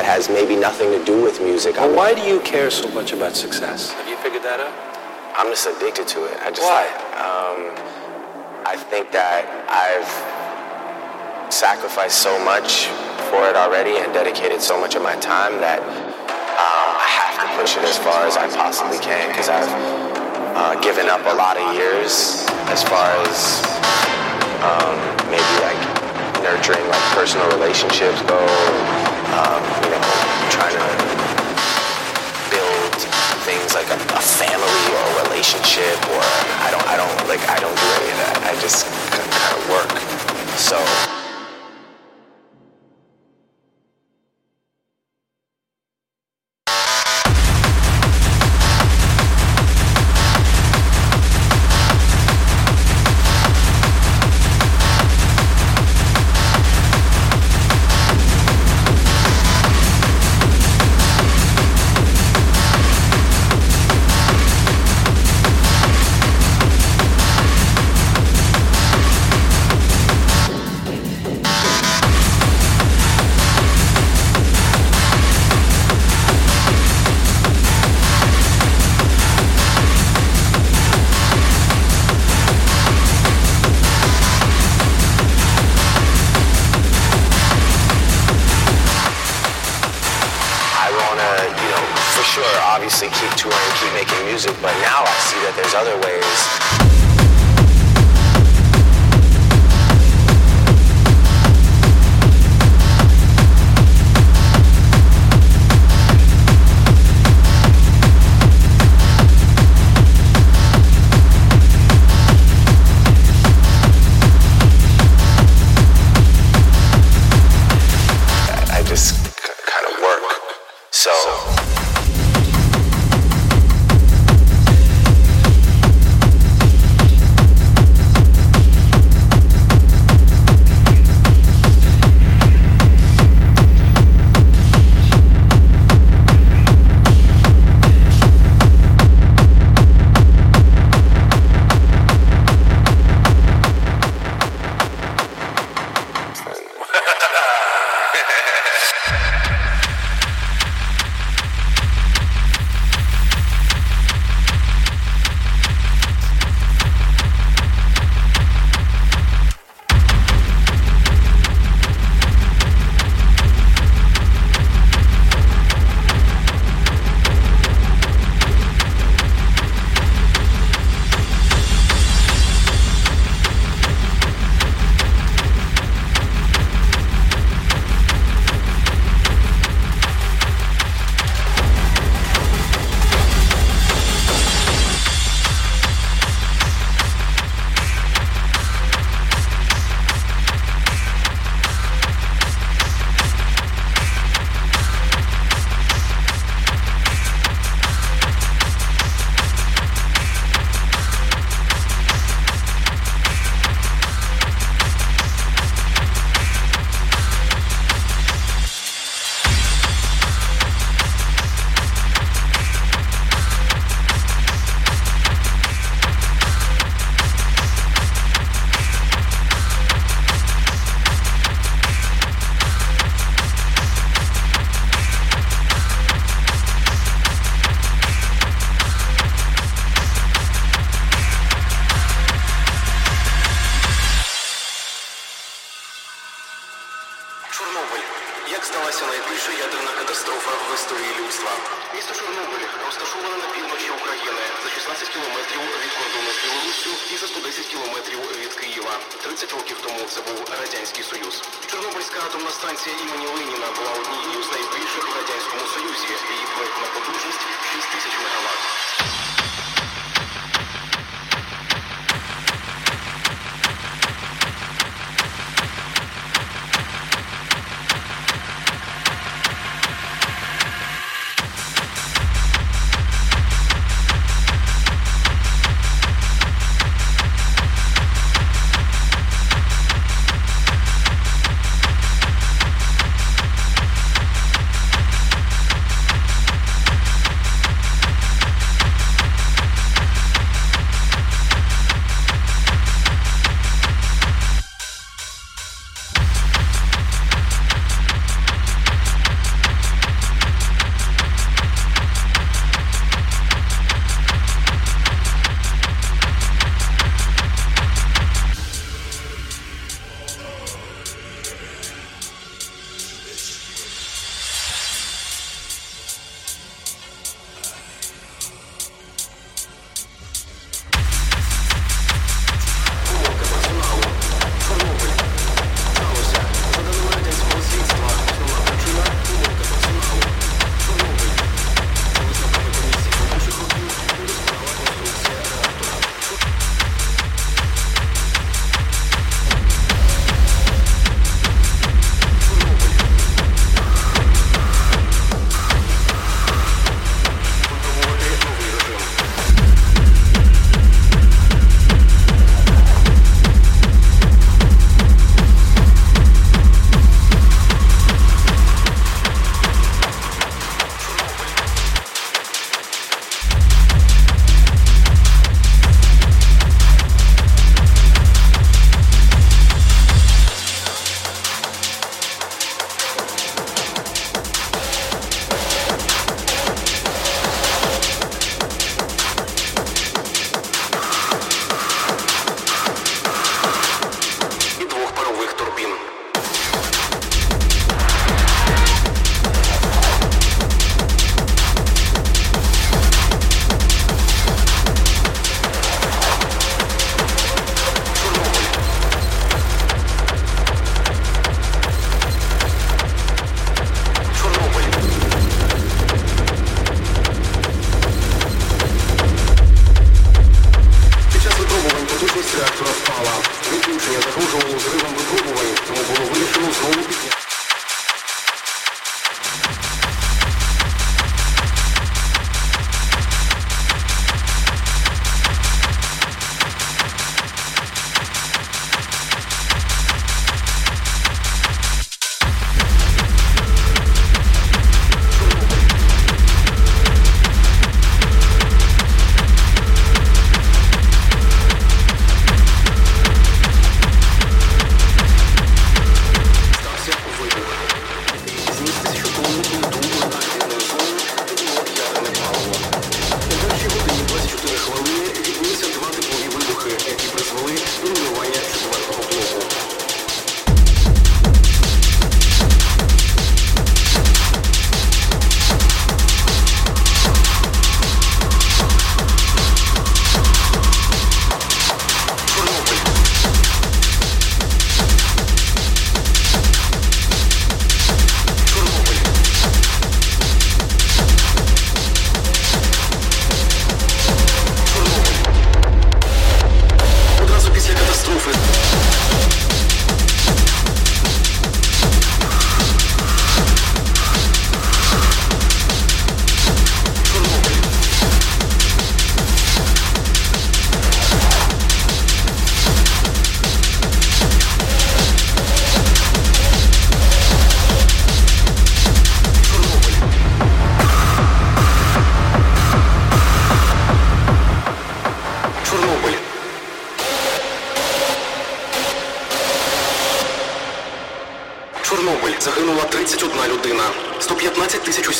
that has maybe nothing to do with music. Well, why do you care so much about success? Have you figured that out? I'm just addicted to it. I just, why? Um, I think that I've sacrificed so much for it already and dedicated so much of my time that um, I have to push it as far as I possibly can because I've uh, given up a lot of years as far as um, maybe like nurturing like personal relationships go um, you know, trying to build things like a, a, family or a relationship or I don't, I don't, like, I don't do any of that. I just kind of work. So.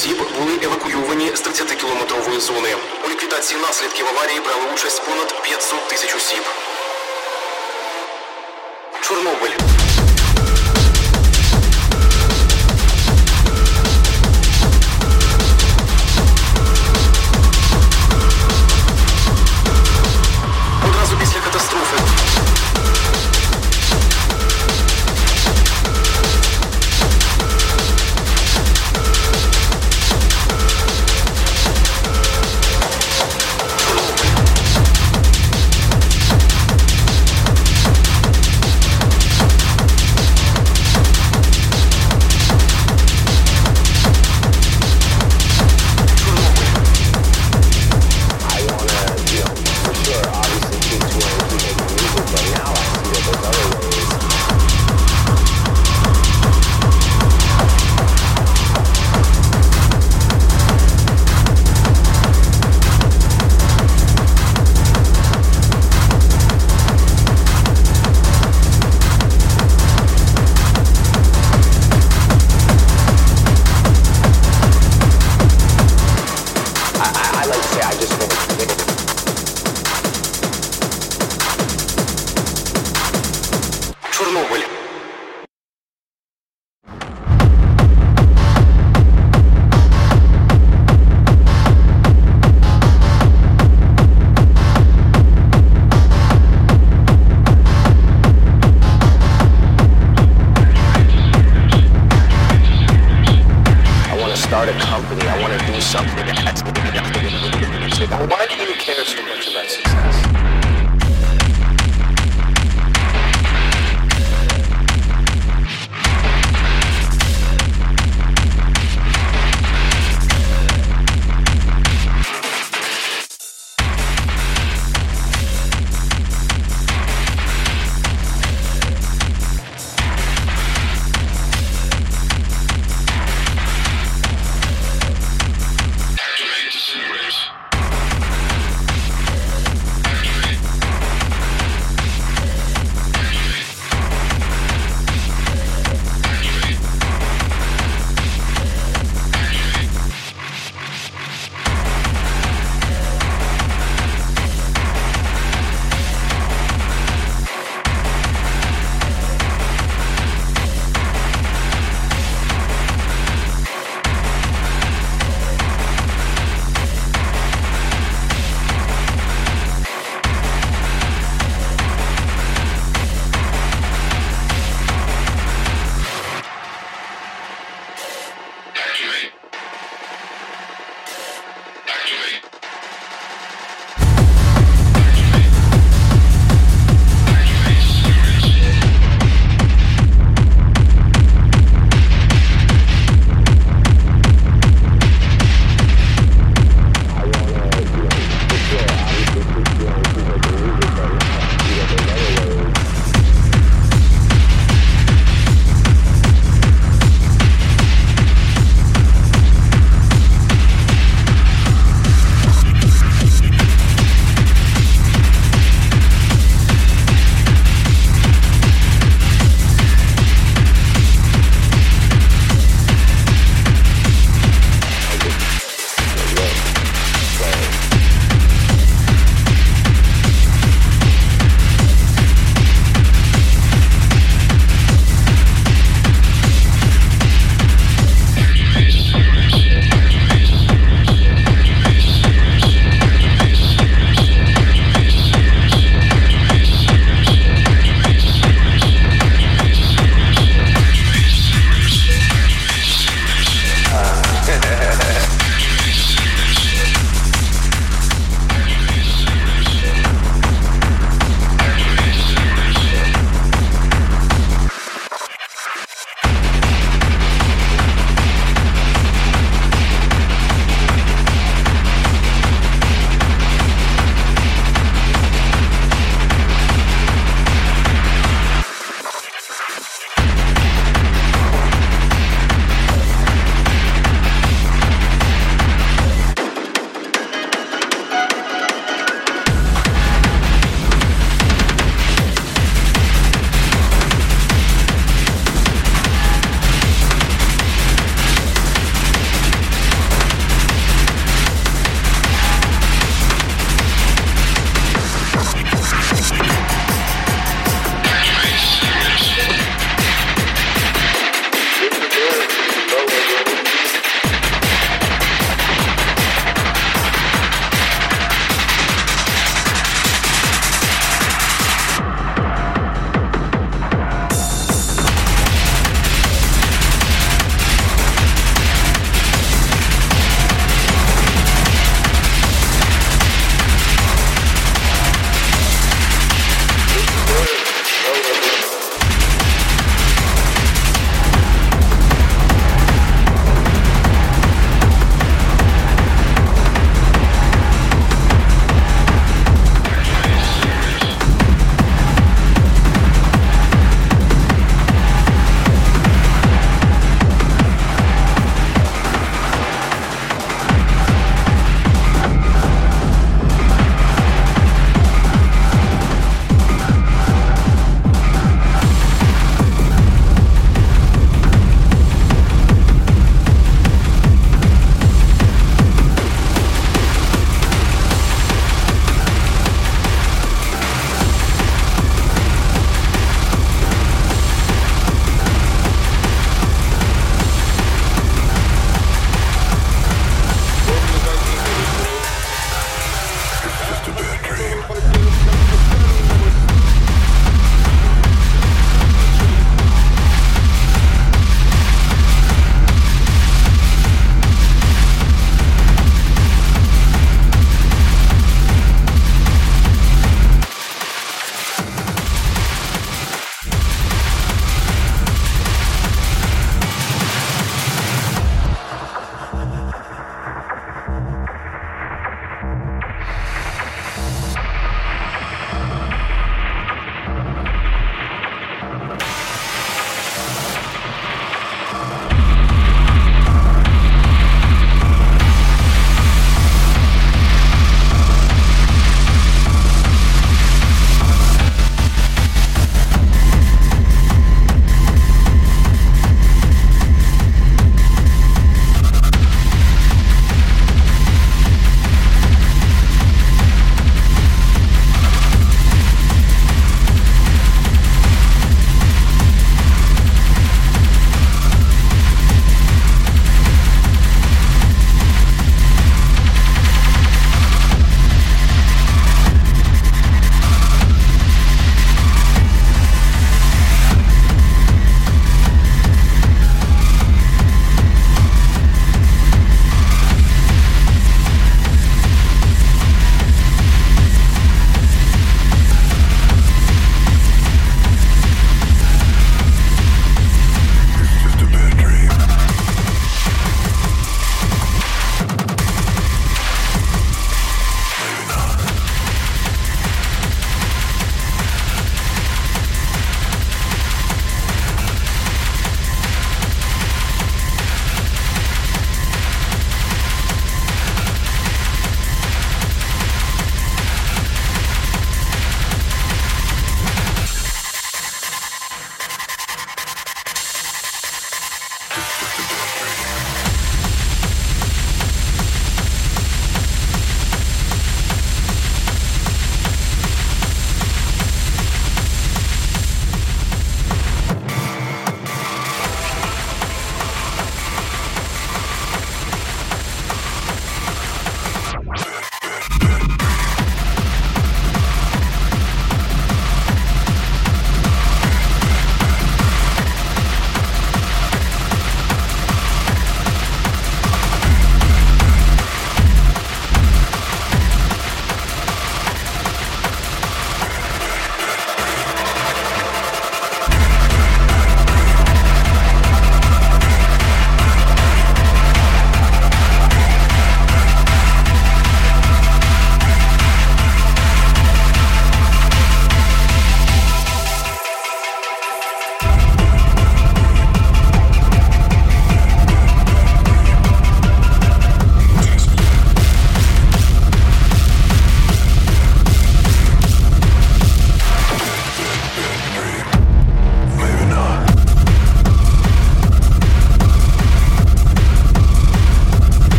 осіб були евакуйовані з 30-кілометрової зони. У ліквідації наслідків аварії брали участь понад 500 тисяч осіб. Чорнобиль. Start a company. I want to do something. Why do you care so much about success?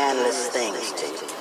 Scandalous things to you.